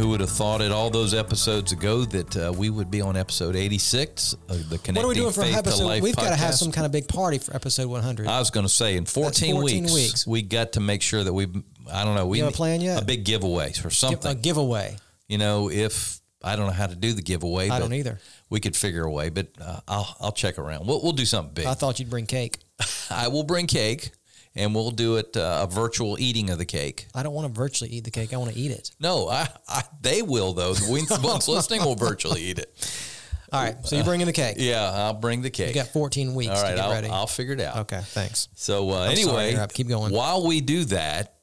Who would have thought it all those episodes ago that uh, we would be on episode 86 of the Connecting What are we doing for Faith to episode? We've got to have some kind of big party for episode 100. I was going to say in 14, 14 weeks, weeks. we got to make sure that we I don't know, we You have a plan yet? A big giveaway or something. a giveaway. you know, if I don't know how to do the giveaway, I don't either. We could figure a way, but uh, I'll I'll check around. We'll we'll do something big. I thought you'd bring cake. I will bring cake and we'll do it uh, a virtual eating of the cake. I don't want to virtually eat the cake. I want to eat it. No, I, I they will though. The ones- listening will virtually eat it. All right. So you're bringing the cake. Yeah, I'll bring the cake. You got 14 weeks All to get I'll, ready. I'll figure it out. okay. Thanks. So uh, I'm sorry anyway. Keep going. While we do that,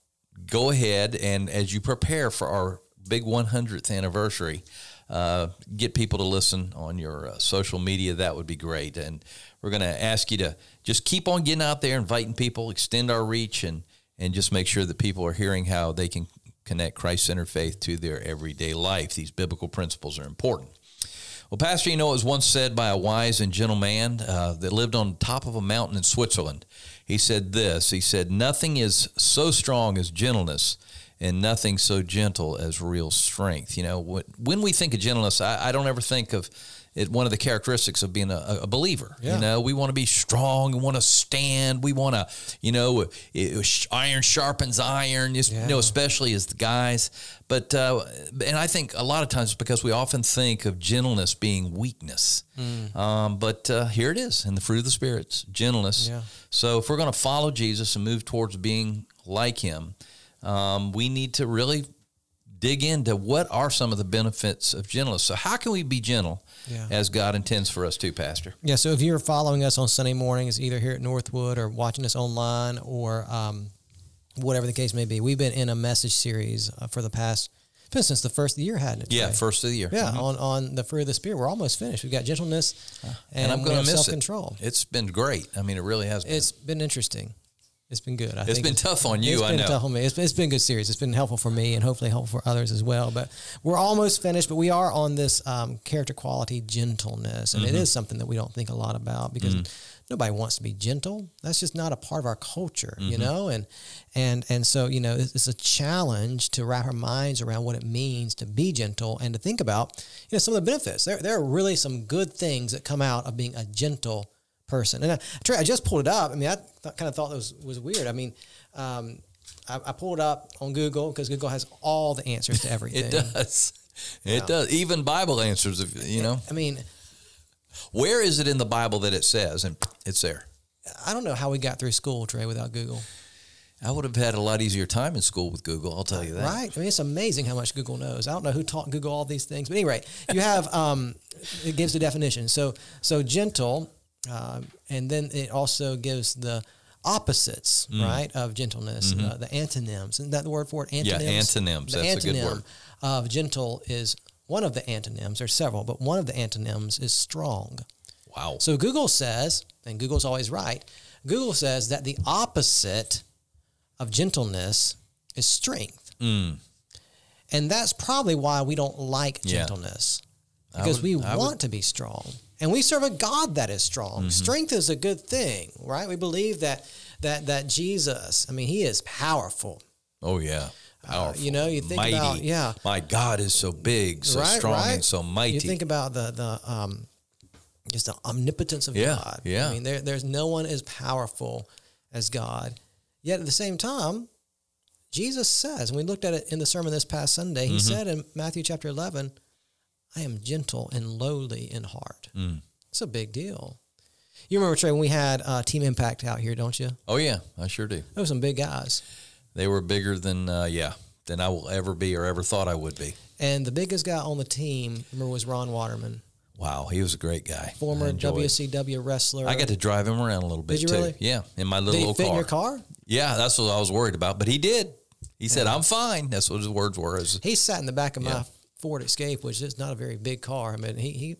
go ahead and as you prepare for our big 100th anniversary, uh, get people to listen on your uh, social media. That would be great. And we're going to ask you to just keep on getting out there, inviting people, extend our reach, and and just make sure that people are hearing how they can connect Christ-centered faith to their everyday life. These biblical principles are important. Well, Pastor, you know, it was once said by a wise and gentle man uh, that lived on top of a mountain in Switzerland. He said this He said, Nothing is so strong as gentleness, and nothing so gentle as real strength. You know, wh- when we think of gentleness, I, I don't ever think of it, one of the characteristics of being a, a believer. Yeah. You know, we want to be strong, we want to stand, we want to, you know, it, it- iron sharpens iron, just, you know, especially as the guys. But, uh, and I think a lot of times because we often think of gentleness being weakness. Um, but uh, here it is in the fruit of the spirits, gentleness. Yeah. So if we're going to follow Jesus and move towards being like him, um, we need to really dig into what are some of the benefits of gentleness. So how can we be gentle Yeah. as God intends for us to, Pastor? Yeah. So if you're following us on Sunday mornings, either here at Northwood or watching us online or um, whatever the case may be, we've been in a message series uh, for the past, been since the first of the year, hadn't it? Yeah, first of the year. Yeah, Mhm. on, on the fruit of the spirit, we're almost finished. We've got gentleness, and, and I'm going to miss self control. it. It's been great. I mean, it really has been. It's been interesting. It's been good. I It's been tough on you, It's I been know. tough on me. It's, it's been a good series. It's been helpful for me and hopefully helpful for others as well. But we're almost finished. But we are on this um, character quality, gentleness, and it Mm-hmm. is something that we don't think a lot about because Mm. nobody wants to be gentle. That's just not a part of our culture, Mm-hmm. you know. And and and so you know, it's, it's a challenge to wrap our minds around what it means to be gentle and to think about you know some of the benefits. There there are really some good things that come out of being a gentle person. And I, Trey, I just pulled it up. I mean, I th- kind of thought that was, was weird. I mean, um, I, I pulled it up on Google because Google has all the answers to everything. it does. It does. Even Bible answers, if you know. I mean, Where is it in the Bible that it says? And it's there. I don't know how we got through school, Trey, without Google. I would have had a lot easier time in school with Google. I'll tell you that. Right? I mean, it's amazing how much Google knows. I don't know who taught Google all these things, but anyway, you have um, it gives the definition. So so gentle, um, and then it also gives the opposites, Mm. right, of gentleness, uh, the antonyms. Isn't that the word for it? Mm-hmm. Yeah, Antonyms. antonyms. The That's a good antonym word. of gentle is one of the antonyms. There's several, but one of the antonyms is strong. Wow. So Google says, and Google's always right, Google says that the opposite of gentleness is strength. Mm. And that's probably why we don't like Yeah. gentleness. Because would- we I would- want to be strong. And we serve a God that is strong. Mm-hmm. Strength is a good thing, right? We believe that that that Jesus, I mean, he is powerful. Oh yeah. Powerful. Uh, you know, you think mighty. about- yeah. My God is so big, so right, strong, right? and so mighty. You think about the the um, just the omnipotence of Yeah, God. yeah. I mean, there, there's no one as powerful as God. Yet at the same time, Jesus says, and we looked at it in the sermon this past Sunday. He Mm-hmm. said in Matthew chapter 11, "I am gentle and lowly in heart." Mm. It's a big deal. You remember Trey when we had uh, Team Impact out here, don't you? oh yeah, I sure do. Those were some big guys. They were bigger than uh, yeah than I will ever be or ever thought I would be. And the biggest guy on the team, remember, was Ron Waterman. Wow, he was a great guy. Former WCW wrestler. I got to drive him around a little bit you too. really? Yeah, in my little old car. in your car? Yeah, that's what I was worried about, but he did. He said, "I'm fine." That's what his words were. Is He sat in the back of Yeah. my Ford Escape, which is not a very big car. I mean, he, he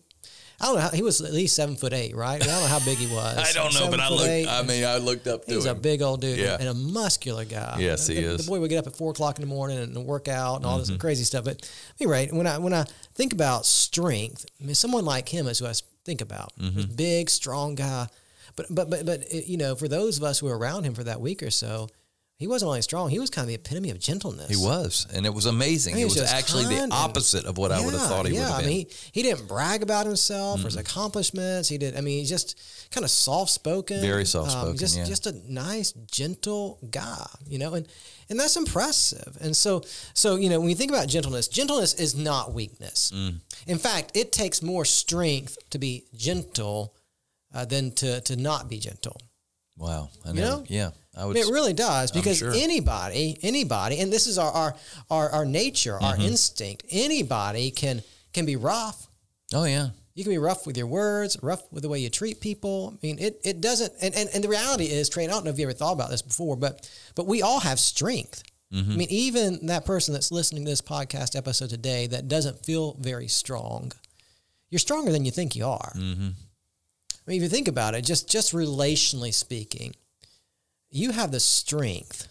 I don't know. How, he was at least seven foot eight, right? I don't know how big he was. I don't know, Seven but I looked. eight. I mean, I looked up to He's him. a big old dude Yeah. and a muscular guy. Yes, he the, is. The boy would get up at four o'clock in the morning and work out and all Mm-hmm. this crazy stuff. But anyway, when I when I think about strength, I mean, someone like him is who I think about. Mm-hmm. Big, strong guy. But but but but you know, for those of us who were around him for that week or so, he wasn't only strong; he was kind of the epitome of gentleness. he was, and it was amazing. He it was was actually the and- opposite of what I would have thought he yeah. would have I been. mean, he, he didn't brag about himself or his accomplishments. He did. I mean, he's just kind of soft spoken, Very soft-spoken, just yeah. just a nice, gentle guy, you know, and and that's impressive. And so so you know, when you think about gentleness, gentleness is not weakness. Mm. In fact, it takes more strength to be gentle uh, than to to not be gentle. wow, I You know? yeah, I I would. mean, it really does because sure. anybody, anybody, and this is our our our, our nature, our Mm-hmm. instinct. Anybody can can be rough. oh yeah, You can be rough with your words, rough with the way you treat people. I mean, it, it doesn't, and, and, and the reality is, Trey, I don't know if you ever thought about this before, but, but we all have strength. I mean, even that person that's listening to this podcast episode today that doesn't feel very strong, you're stronger than you think you are. Mm-hmm. I mean, if you think about it, just, just relationally speaking, you have the strength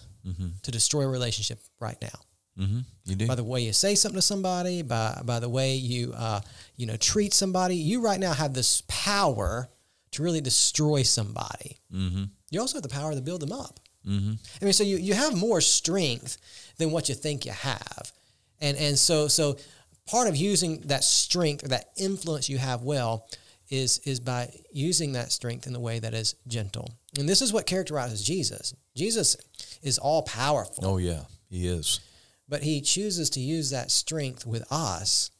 to destroy a relationship right now hmm you do. by the way you say something to somebody, by by the way you uh, you know treat somebody. You right now have this power to really destroy somebody. Mm-hmm. You also have the power to build them up. Mm-hmm. I mean, so you, you have more strength than what you think you have, and and so so part of using that strength or that influence you have well is is by using that strength in the way that is gentle. And this is what characterizes Jesus. Jesus is all powerful oh yeah, he is. but he chooses to use that strength with us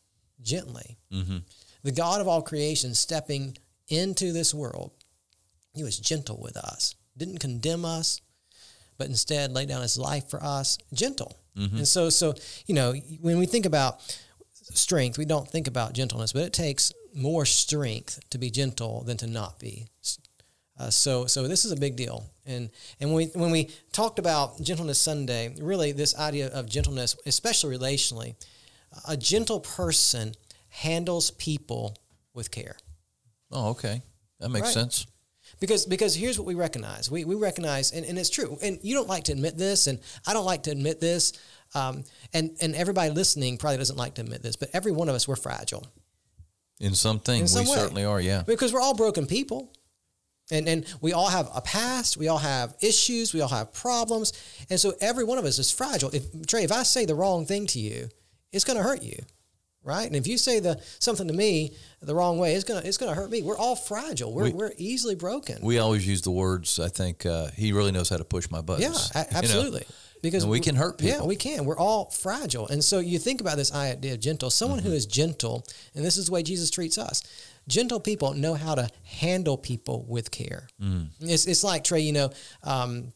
gently. Mm-hmm. The God of all creation stepping into this world, he was gentle with us, didn't condemn us, but instead laid down his life for us, gentle. Mm-hmm. And so, so you know, when we think about strength, we don't think about gentleness, but it takes more strength to be gentle than to not be. Uh, so, so this is a big deal, and and when we, when we talked about gentleness Sunday, really this idea of gentleness, especially relationally, a gentle person handles people with care. Oh okay, that makes Right. sense. Because because here's what we recognize. We, we recognize, and, and it's true, and you don't like to admit this, and I don't like to admit this, um, and, and everybody listening probably doesn't like to admit this, but every one of us, we're fragile. In some we way. certainly are. Yeah. because we're all broken people and and we all have a past we all have issues we all have problems and so every one of us is fragile if trey if i say the wrong thing to you it's going to hurt you right and if you say the something to me the wrong way it's going to it's going to hurt me we're all fragile we're, We- we're easily broken We always use the words. I think uh, he really knows how to push my yeah buttons. a- you know? Because And we can hurt people. yeah we can. We're all fragile. And so you think about this idea of gentle. Someone Mm-hmm. who is gentle and this is the way jesus treats us. Gentle people know how to handle people with care. Mm. it's, it's like trey you know um,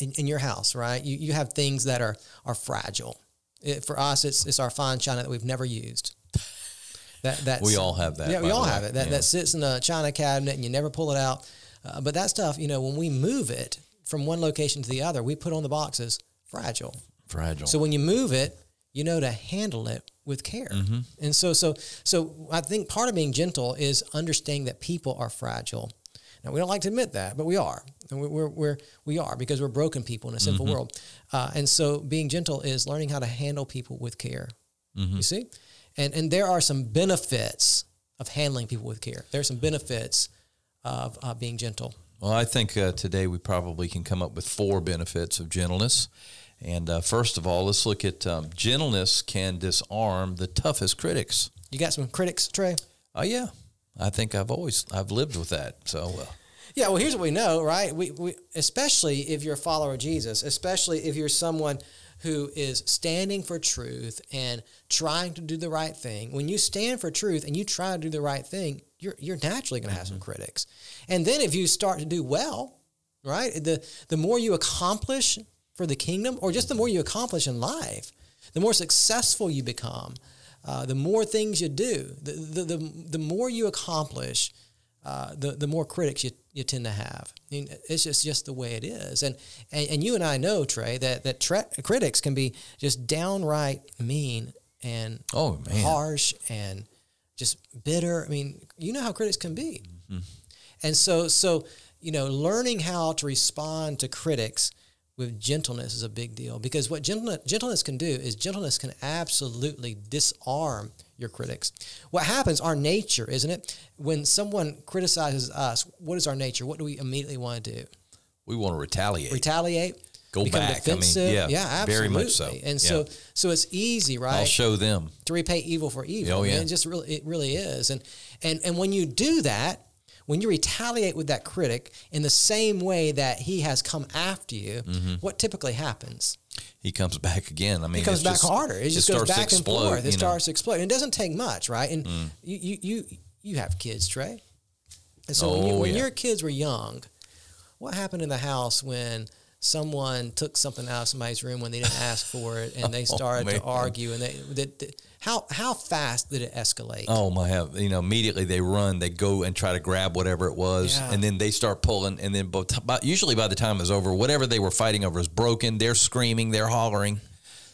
in, in your house right? You, you have things that are are fragile. It, for us it's, it's our fine china that we've never used. That that's, We all have that, yeah we all the have it. That, Yeah. that sits in a china cabinet and you never pull it out. Uh, but that stuff you know when we move it from one location to the other we put on the boxes fragile Fragile. so when you move it, you know to handle it with care. Mm-hmm. And so so so I think part of being gentle is understanding that people are fragile. Now we don't like to admit that, but we are. And we're, we're, we're because we're broken people in a sinful Mm-hmm. world. Uh, and so being gentle is learning how to handle people with care. Mm-hmm. You see, and and there are some benefits of handling people with care. There are some benefits of uh, being gentle. Well, I think uh, today we probably can come up with four benefits of gentleness. And uh, first of all, let's look at um, gentleness can disarm the toughest critics. You got some critics, Trey. Oh yeah, I think I've always I've lived with that. So uh, Yeah, well, here's what we know, right? We, we especially if you're a follower of Jesus, especially if you're someone who is standing for truth and trying to do the right thing. When you stand for truth and you try to do the right thing, you're you're naturally going to have some critics. And then if you start to do well, right? The the more you accomplish for the kingdom or just the more you accomplish in life, the more successful you become, uh, the more things you do, the, the, the, the more you accomplish, uh, the, the more critics you, you tend to have. I mean, it's just, just the way it is. And, and, and you and I know, Trey, that, that tra- critics can be just downright mean and Oh, man. harsh and just bitter. I mean, you know how critics can be. Mm-hmm. And so, so you know, learning how to respond to critics with gentleness is a big deal because what gentleness, gentleness can do is gentleness can absolutely disarm your critics. What happens, our nature, isn't it? When someone criticizes us, what is our nature? What do we immediately want to do? We want to retaliate. Retaliate? Go become back. I mean, defensive? yeah, yeah, absolutely. very much so. And so, Yeah. so it's easy, right? I'll show them. to repay evil for evil. Oh, yeah. it just really it really is. And and and when you do that, when you retaliate with that critic in the same way that he has come after you, Mm-hmm. what typically happens? He comes back again. I mean, It comes back just- harder. It just goes back and explode, forth. It know. Mm. starts to explode. And it doesn't take much, right? And you, you you you have kids, Trey. And so when, you, Oh, when yeah. your kids were young, what happened in the house when someone took something out of somebody's room when they didn't ask for it and they oh, started to Oh, man. argue and they, they, they how how fast did it escalate? Oh my! have You know, immediately they run, they go and try to grab whatever it was, Yeah. and then they start pulling, and then by- usually by the time it's over, whatever they were fighting over is broken. They're screaming, they're hollering.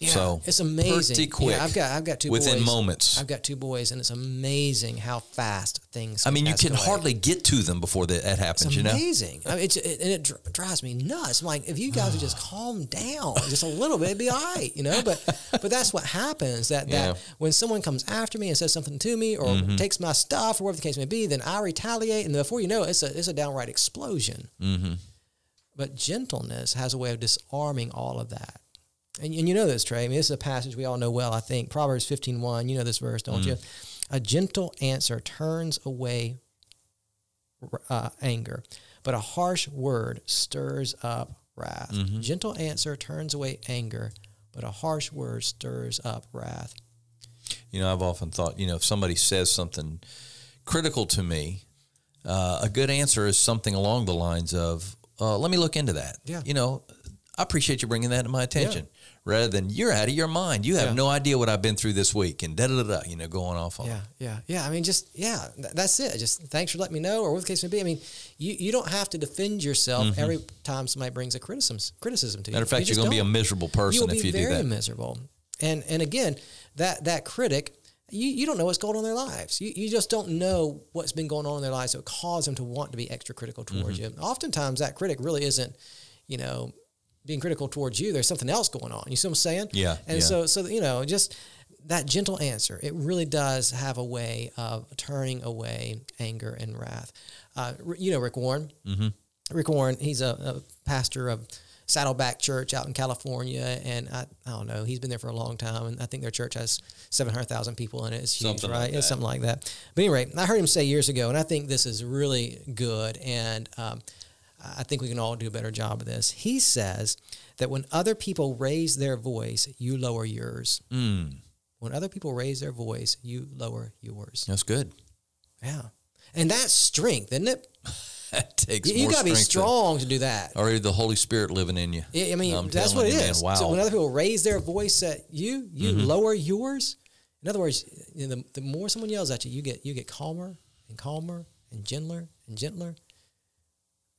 Yeah, so it's amazing. Pretty quick. Yeah, I've got I've got two within boys. moments. I've got two boys, and it's amazing how fast things. I mean, you can escalate. hardly get to them before that, that happens. It's you know. amazing. I mean, it's, it, and it drives me nuts. I'm like, if you guys would just calm down just a little bit, it'd be all right, you know. But but that's what happens. That Yeah. Mm-hmm. that when someone comes after me and says something to me or takes my stuff or whatever the case may be, then I retaliate, and before you know it, it's a it's a downright explosion. Mm-hmm. But gentleness has a way of disarming all of that. And, and you know this, Trey. I mean, this is a passage we all know well, I think. Proverbs 15.1, you know this verse, don't you? A gentle answer turns away uh, anger, but a harsh word stirs up wrath. Gentle answer turns away anger, but a harsh word stirs up wrath. You know, I've often thought, you know, if somebody says something critical to me, uh, a good answer is something along the lines of, uh, "Let me look into that." Yeah. You know, I appreciate you bringing that to my attention, rather than "You're out of your mind. You have Yeah. no idea what I've been through this week," and da da da. You know, going off on. Yeah, yeah, yeah. I mean, just yeah, th- that's it. Just thanks for letting me know, or what the case may be. I mean, you, you don't have to defend yourself every time somebody brings a criticism criticism to you. Mm-hmm. Matter of fact, You you're going to be a miserable person if you do very that. miserable. And and again, that that critic, you, you don't know what's going on in their lives. You, you just don't know what's been going on in their lives that would cause them to want to be extra critical towards Mm-hmm. you. Oftentimes, that critic really isn't, you know, being critical towards you. There's something else going on. You see what I'm saying? Yeah, And yeah. so so you know just that gentle answer it really does have a way of turning away anger and wrath uh, you know rick warren mm-hmm. rick warren he's a, a pastor of saddleback church out in california and I, I don't know he's been there for a long time and i think their church has 700000 people in it it's huge Something right like it's something like that but anyway i heard him say years ago and i think this is really good and um, I think we can all do a better job of this. He says that when other people raise their voice, you lower yours. Mm, When other people raise their voice, you lower yours. that's good. Yeah. And that's strength, isn't it? That takes You, you got to be strong to do that. or the Holy Spirit living in you. I I mean, I'm that's what it you, is. man, wow. So when other people raise their voice at you, you Mm-hmm. lower yours. In other words, you know, the, the more someone yells at you, you get you get calmer and calmer and gentler and gentler.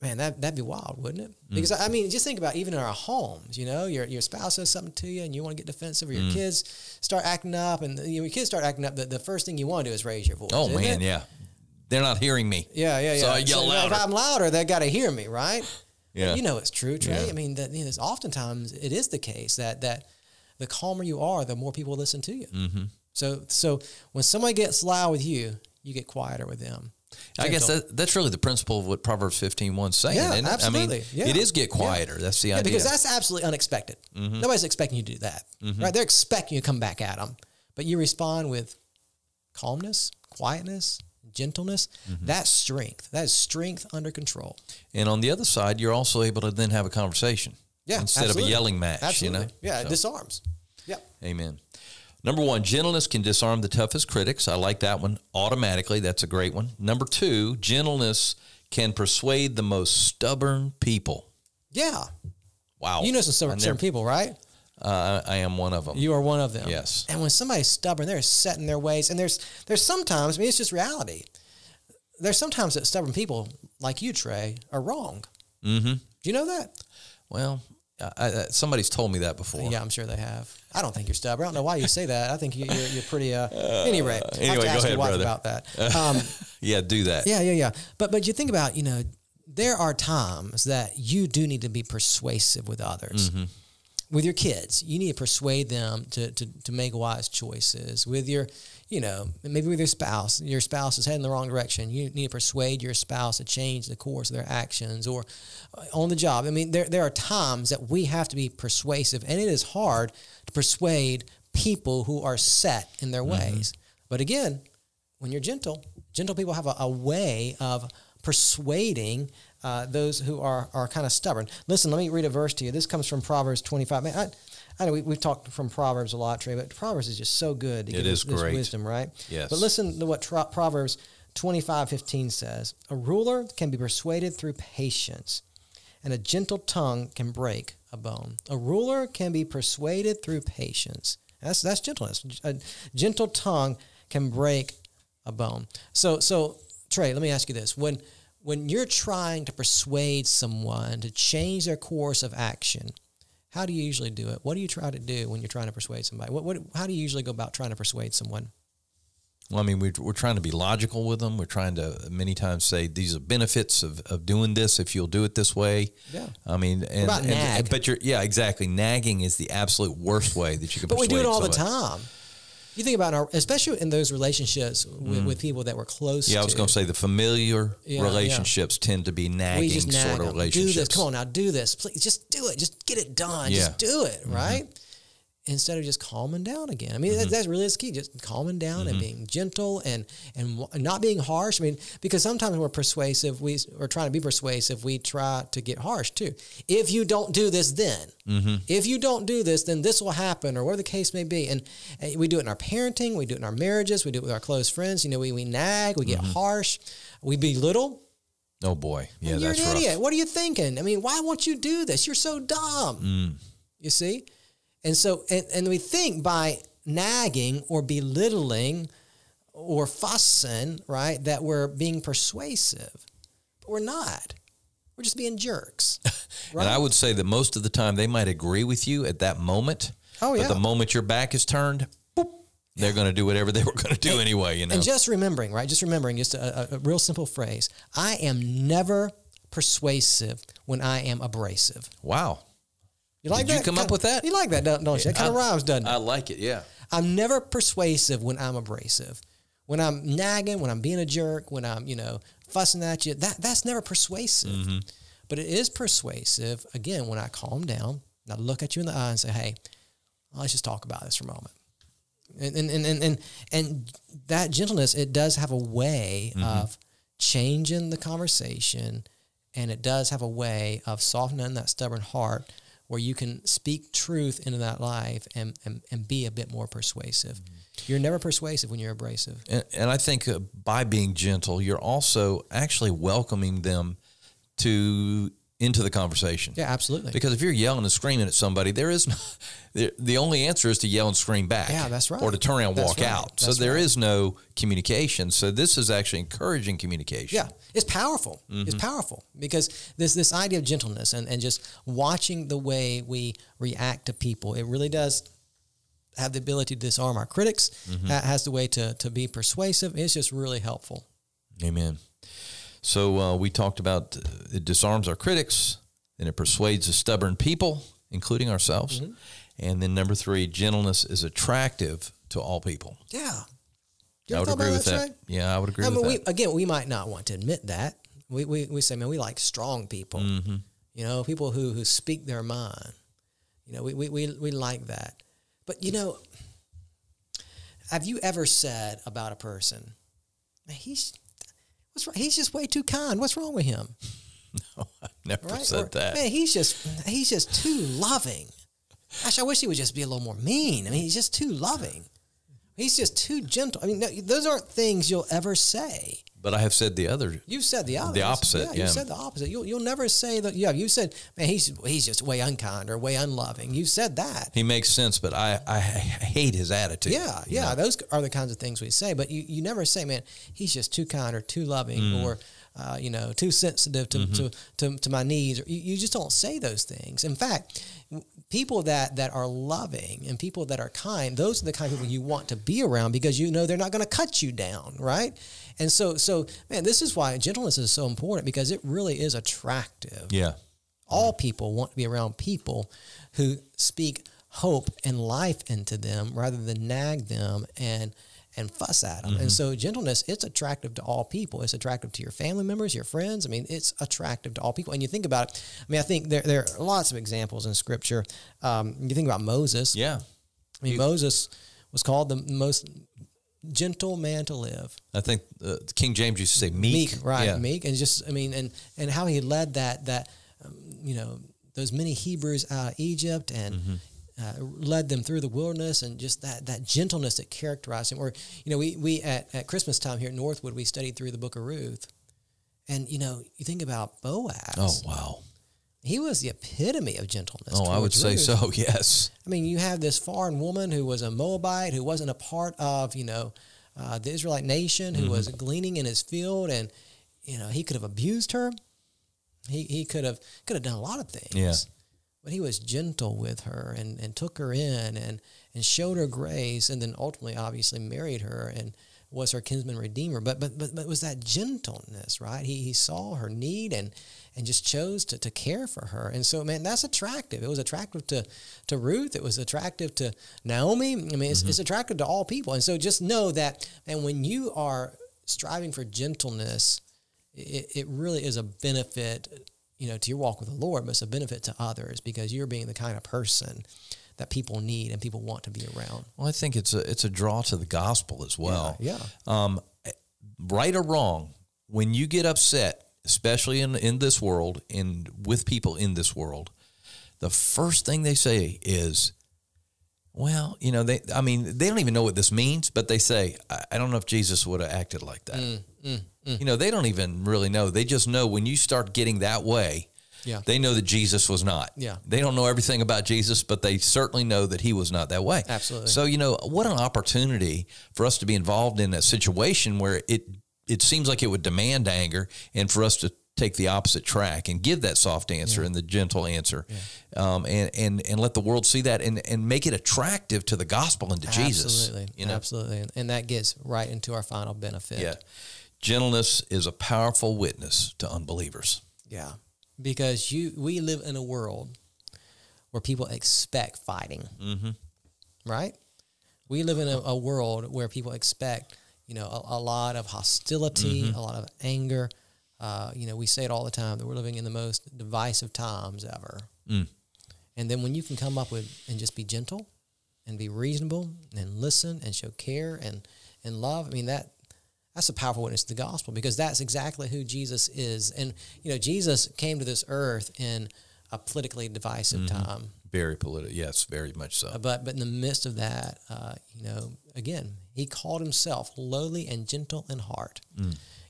Man, that that'd be wild, wouldn't it? Mm. Because I mean, just think about even in our homes. You know, your your spouse says something to you, and you want to get defensive, or Mm. your kids start acting up, and you know, your kids start acting up. The, the first thing you want to do is raise your voice. Oh man, it? yeah. They're not hearing me. Yeah, yeah, yeah. So I yell out. if. I'm louder, they got to hear me, right? Yeah. You know it's true, Trey. Yeah. I mean, that you know, oftentimes it is the case that that the calmer you are, the more people listen to you. Mm-hmm. So, so when somebody gets loud with you, you get quieter with them. I guess that, that's really the principle of what Proverbs 15 1 saying, Yeah, it? I absolutely. mean, Yeah. it is get Yeah. quieter. That's the Yeah, idea. because that's absolutely unexpected. Mm-hmm. Nobody's expecting you to do that, right? They're expecting you to come back at them, but you respond with calmness, quietness, gentleness. Mm-hmm. That's strength. That is strength under control. and on the other side, you're also able to then have a conversation Yeah, instead of a yelling match, Absolutely. you know? Yeah, So, it disarms. Yep. amen. Number one, gentleness can disarm the toughest critics. I like that one automatically. That's a great one. Number two, gentleness can persuade the most stubborn people. Yeah. Wow. You know some I certain, people, right? Uh, I I am one of them. You are one of them. Yes. And when somebody's stubborn, they're set in their ways. And there's there's sometimes, I mean, it's just reality. There's sometimes that stubborn people, like you, Trey, are wrong. Mm-hmm. Do you know that? well, I, I, somebody's told me that before. Yeah, I'm sure they have. I don't think you're stubborn. I don't know why you say that. I think you, you're, you're pretty. Uh, anyway, I have anyway, to go ask ahead, your wife brother. about that. Um, Yeah, do that. yeah, yeah, yeah. But but you think about, you know, there are times that you do need to be persuasive with others. Mm-hmm. With your kids, you need to persuade them to, to, to make wise choices. With your, you know, maybe with your spouse, your spouse is heading the wrong direction. You need to persuade your spouse to change the course of their actions or uh, on the job. I mean, there, there are times that we have to be persuasive, and it is hard to persuade people who are set in their ways. But again, when you're gentle, gentle people have a, a way of persuading uh, those who are, are kind of stubborn. Listen, let me read a verse to you. This comes from Proverbs 25. Man, I, I know we, we've talked from Proverbs a lot, Trey, but Proverbs is just so good to It is this great. wisdom, right? Yes. But listen to what Tro- Proverbs 25, 15 says. A ruler can be persuaded through patience, and a gentle tongue can break a bone. A ruler can be persuaded through patience. That's that's gentleness. A gentle tongue can break a bone. So so Trey, let me ask you this: when when you're trying to persuade someone to change their course of action, how do you usually do it? What do you try to do when you're trying to persuade somebody? What, what how do you usually go about trying to persuade someone? Well, I mean, we're, we're trying to be logical with them. We're trying to many times say these are benefits of, of doing this if you'll do it this way. Yeah. I mean, and, about and- nag? but you're yeah, exactly. Nagging is the absolute worst way that you can. But we do it all the time. You think about our, especially in those relationships with, with people that we're close Mm. Yeah. I was going to say the familiar Yeah, relationships tend to be nagging just nag sort of them. relationships. Do this. Come on now, do this. Please, just do it. Just get it done. Yeah. Just do it. Right. Instead of just calming down again. I mean, Mm-hmm. that, that's really is key. Just calming down and being gentle and and w- not being harsh. I mean, because sometimes when we're persuasive, we are trying to be persuasive. We try to get harsh too. If you don't do this, then Mm-hmm. if you don't do this, then this will happen, or whatever the case may be. And, and we do it in our parenting. We do it in our marriages. We do it with our close friends. You know, we, we nag. We get Mm-hmm. harsh. We belittle. Oh boy, yeah, You're that's an rough. idiot. What are you thinking? I mean, why won't you do this? You're so dumb. Mm. You see? And so, and, and we think by nagging or belittling or fussing, right, that we're being persuasive. But we're not. We're just being jerks. And I would say that most of the time they might agree with you at that moment. Oh, yeah. But the moment your back is turned, boop, they're going to do whatever they were going to do anyway. You know. And just remembering, right? Just remembering, just a, a, a real simple phrase I am never persuasive when I am abrasive. wow. You like Did you come up Kinda- with that? You like that, don't, don't you? That kind of rhymes, doesn't it? I like it. Yeah. I'm never persuasive when I'm abrasive. When I'm nagging, when I'm being a jerk, when I'm, you know, fussing at you, that that's never persuasive. Mm-hmm. But it is persuasive, again, when I calm down and I look at you in the eye and say, hey, let's just talk about this for a moment. And and and and, and, and that gentleness, it does have a way Mm-hmm. of changing the conversation and it does have a way of softening that stubborn heart where you can speak truth into that life and, and, and be a bit more persuasive. You're never persuasive when you're abrasive. And, and I think uh, by being gentle, you're also actually welcoming them to into the conversation. Yeah, absolutely. Because if you're yelling and screaming at somebody, there is no, the, the only answer is to yell and scream back. Yeah, that's right. Or to turn around and That's walk right. out. So That's there right. is no communication. So this is actually encouraging communication. Yeah, it's powerful. Mm-hmm. It's powerful because this this idea of gentleness and, and just watching the way we react to people, it really does have the ability to disarm our critics. Mm-hmm. That has the way to to be persuasive. It's just really helpful. Amen. So uh, we talked about it disarms our critics, and it persuades the stubborn people, including ourselves. Mm-hmm. And then number three, gentleness is attractive to all people. Yeah. You I would agree with that. Trey? Yeah, I would agree I with mean, that. we, again, we might not want to admit that. We, we, we say, man, we like strong people. Mm-hmm. You know, people who, who speak their mind. You know, we, we, we, we like that. But, you know, have you ever said about a person, he's, what's? He's just way too kind. What's wrong with him? No, I've never Right? said Or, that. Man, he's just, he's just too loving. Gosh, I wish he would just be a little more mean. I mean, he's just too loving. He's just too gentle. I mean, no, those aren't things you'll ever say. But I have said the other. You said the opposite. The opposite, You yeah. said the opposite. You'll, you'll never say that. Yeah, you said, man, he's he's just way unkind or way unloving. You said that. He makes sense, but I, I hate his attitude. Yeah, yeah. Those are the kinds of things we say. But you, you never say, man, he's just too kind or too loving Mm. or, uh, you know, too sensitive to, Mm-hmm. to, to, to my needs. You, you just don't say those things. In fact, people that, that are loving and people that are kind, those are the kind of people you want to be around because you know they're not going to cut you down, right? And so, so man, this is why gentleness is so important because it really is attractive Yeah. all people want to be around people who speak hope and life into them rather than nag them and and fuss at them. And so gentleness, it's attractive to all people. It's attractive to your family members, your friends. I mean, it's attractive to all people. And you think about it. I mean, I think there there are lots of examples in Scripture. Um, you think about Moses. Yeah. I mean, Moses was called the most gentle man to live I think uh, King James used to say meek. meek, right? Yeah. Meek, and just I mean, and and how he led that that um, you know those many Hebrews out of Egypt and. Mm-hmm. Uh, led them through the wilderness and just that that gentleness that characterized him. Or you know, we we at, at Christmas time here at Northwood, we studied through the Book of Ruth, and you know, you think about Boaz. Oh wow. he was the epitome of gentleness. Oh, I would towards say so. Yes. I mean, you have this foreign woman who was a Moabite, who wasn't a part of, you know, uh, the Israelite nation, who was Mm-hmm. gleaning in his field, and you know, he could have abused her. He he could have could have done a lot of things. Yeah. But he was gentle with her and, and took her in and, and showed her grace and then ultimately obviously married her and was her kinsman redeemer. But but but, but it was that gentleness, right? He he saw her need and and just chose to, to care for her. And so man, that's attractive. It was attractive to to Ruth. It was attractive to Naomi. I mean, it's, mm-hmm. it's attractive to all people. And so just know that and when you are striving for gentleness, it, it really is a benefit, you know, to your walk with the Lord, it's a benefit to others because you're being the kind of person that people need and people want to be around. Well, I think it's a it's a draw to the gospel as well. Yeah. Um, right or wrong, when you get upset, especially in in this world and with people in this world, the first thing they say is, "Well, you know, they. I mean, they don't even know what this means, but they say, I, I don't know if Jesus would have acted like that." Mm, You know, they don't even really know. They just know when you start getting that way. Yeah. They know that Jesus was not. Yeah. They don't know everything about Jesus, but they certainly know that he was not that way. Absolutely. So, you know, what an opportunity for us to be involved in a situation where it it seems like it would demand anger and for us to take the opposite track and give that soft answer and the gentle answer um, and, and, and let the world see that and, and make it attractive to the gospel and to Jesus. Absolutely. You know? Absolutely. And, that gets right into our final benefit. Yeah. Gentleness is a powerful witness to unbelievers. Yeah. Because you we live in a world where people expect fighting. Mm-hmm. Right? We live in a, a world where people expect, you know, a, a lot of hostility, a lot of anger. Uh, you know, we say it all the time that we're living in the most divisive times ever. And then when you can come up with and just be gentle and be reasonable and listen and show care and, and love, I mean, that that's a powerful witness to the gospel because that's exactly who Jesus is. And, you know, Jesus came to this earth in a politically divisive time. Very political. Yes, very much so. But but in the midst of that, uh, you know, again, he called himself lowly and gentle in heart.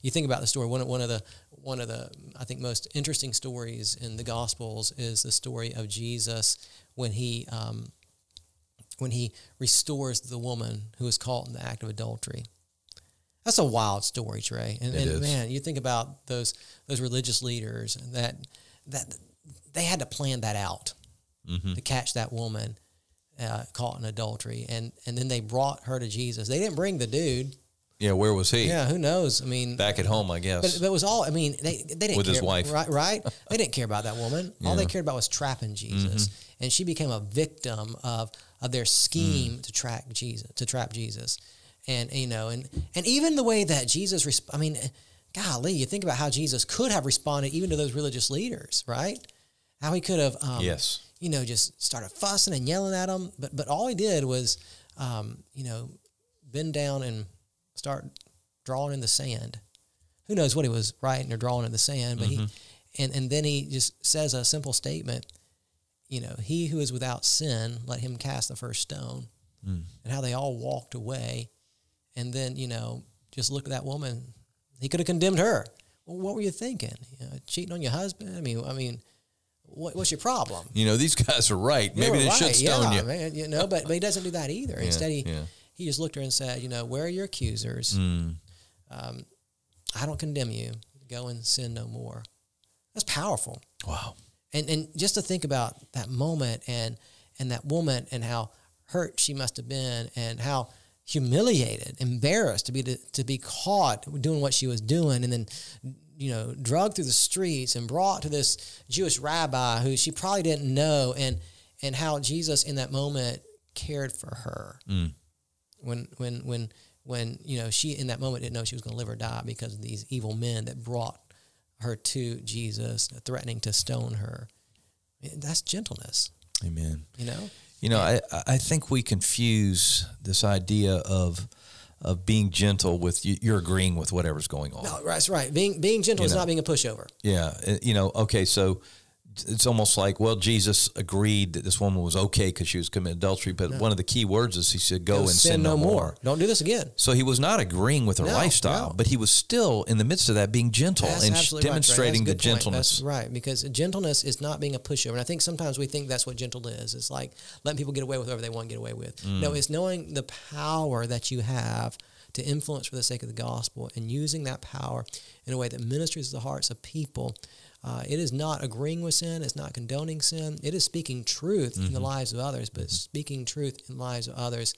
You think about the story. One of, one of the one of the I think most interesting stories in the Gospels is the story of Jesus when he um, when he restores the woman who was caught in the act of adultery. That's a wild story, Trey. And, It and is. man, you think about those those religious leaders that that they had to plan that out Mm-hmm. to catch that woman uh, caught in adultery, and and then they brought her to Jesus. They didn't bring the dude. Yeah, where was he? Yeah, who knows? I mean, Back at home, I guess. but, but it was all. I mean, they they didn't With care, his wife. right? Right? they didn't care about that woman. All they cared about was trapping Jesus, Mm-hmm. and she became a victim of of their scheme Mm. to track Jesus, to trap Jesus, and you know, and and even the way that Jesus. Resp- I mean, golly, you think about how Jesus could have responded even to those religious leaders, right? How he could have, um, yes. you know, just started fussing and yelling at them. But but all he did was, um, you know, bend down and start drawing in the sand. Who knows what he was writing or drawing in the sand? But he, mm-hmm. and and then he just says a simple statement. You know, he who is without sin, let him cast the first stone. Mm. And how they all walked away, and then you know, just look at that woman he could have condemned her. Well, what were you thinking? You know, cheating on your husband? I mean, I mean, what, what's your problem? You know, these guys are right. They Maybe they should right, stone yeah, you. man, you know, but, but he doesn't do that either. Instead, he, yeah. He just looked at her and said, you know, where are your accusers? Mm. Um, I don't condemn you. Go and sin no more. That's powerful. Wow. And and just to think about that moment and and that woman and how hurt she must have been and how humiliated, embarrassed to be to, to be caught doing what she was doing and then you know drugged through the streets and brought to this Jewish rabbi who she probably didn't know and and how Jesus in that moment cared for her Mm. When when when when you know she in that moment didn't know she was going to live or die because of these evil men that brought her to Jesus, threatening to stone her. That's gentleness, Amen. you know. You know, I, I think we confuse this idea of of being gentle with you, you're agreeing with whatever's going on. No, that's right. Being being gentle You is know. not being a pushover. Yeah, uh, you know, okay, so it's almost like, well, Jesus agreed that this woman was okay because she was committing adultery, but one of the key words is he said, "Go, and sin, no more." Don't do this again. So he was not agreeing with her No, lifestyle, no. but he was still in the midst of that being gentle That's and absolutely right, demonstrating the gentleness. That's right, because gentleness is not being a pushover. And I think sometimes we think that's what gentle is. It's like letting people get away with whatever they want to get away with. Mm. No, it's knowing the power that you have to influence for the sake of the gospel and using that power in a way that ministers to the hearts of people. Uh, it is not agreeing with sin. It's not condoning sin. It is speaking truth in Mm-hmm. the lives of others, but speaking truth in the lives of others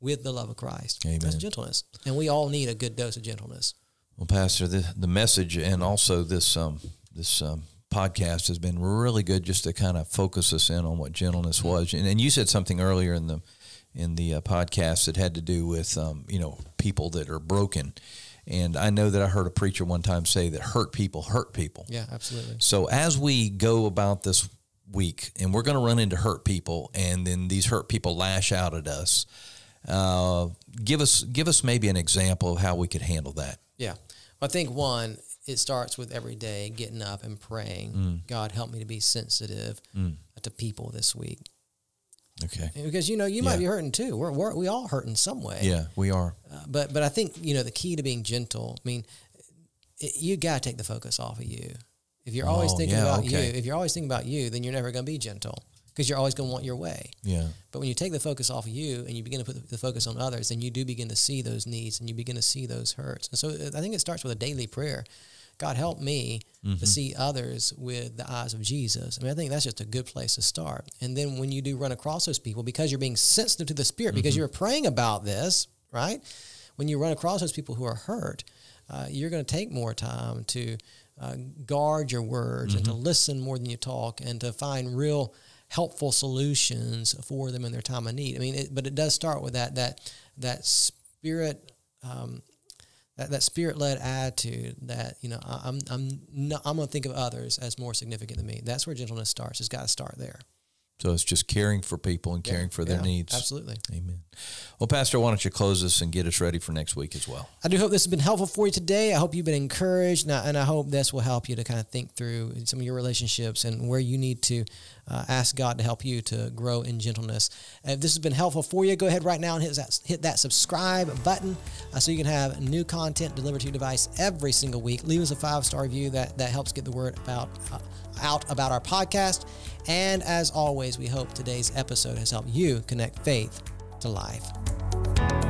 with the love of Christ. That's Amen. gentleness. And we all need a good dose of gentleness. Well, Pastor, the, the message and also this um, this um, podcast has been really good just to kind of focus us in on what gentleness was. And, and you said something earlier in the in the uh, podcast that had to do with um, you know people that are broken. And I know that I heard a preacher one time say that hurt people hurt people. Yeah, absolutely. So as we go about this week, and we're going to run into hurt people, and then these hurt people lash out at us. Uh, give us give us maybe an example of how we could handle that. Yeah. I think one, it starts with every day getting up and praying. Mm. God, help me to be sensitive to people this week. Okay. Because, you know, you might Yeah. be hurting too. We're, we're, we all hurt in some way. Yeah, we are. Uh, but, but I think, you know, the key to being gentle, I mean, it, you got to take the focus off of you. If you're always Oh, thinking yeah, about okay. you, if you're always thinking about you, then you're never going to be gentle because you're always going to want your way. Yeah. But when you take the focus off of you and you begin to put the, the focus on others, then you do begin to see those needs and you begin to see those hurts. And so uh, I think it starts with a daily prayer. God help me to see others with the eyes of Jesus. I mean, I think that's just a good place to start. And then when you do run across those people, because you're being sensitive to the Spirit, because you're praying about this, right? When you run across those people who are hurt, uh, you're going to take more time to uh, guard your words and to listen more than you talk and to find real helpful solutions for them in their time of need. I mean, it, but it does start with that that that spirit. Um, that, that spirit led attitude that you know I, I'm I'm not, I'm gonna think of others as more significant than me. That's where gentleness starts. It's got to start there. So it's just caring for people and caring for their Yeah, needs. Absolutely. Amen. Well, Pastor, why don't you close us and get us ready for next week as well? I do hope this has been helpful for you today. I hope you've been encouraged, and I, and I hope this will help you to kind of think through some of your relationships and where you need to uh, ask God to help you to grow in gentleness. If this has been helpful for you, go ahead right now and hit that, hit that subscribe button uh, so you can have new content delivered to your device every single week. Leave us a five star review that, that helps get the word about uh, out about our podcast. And as always, we hope today's episode has helped you connect faith to life.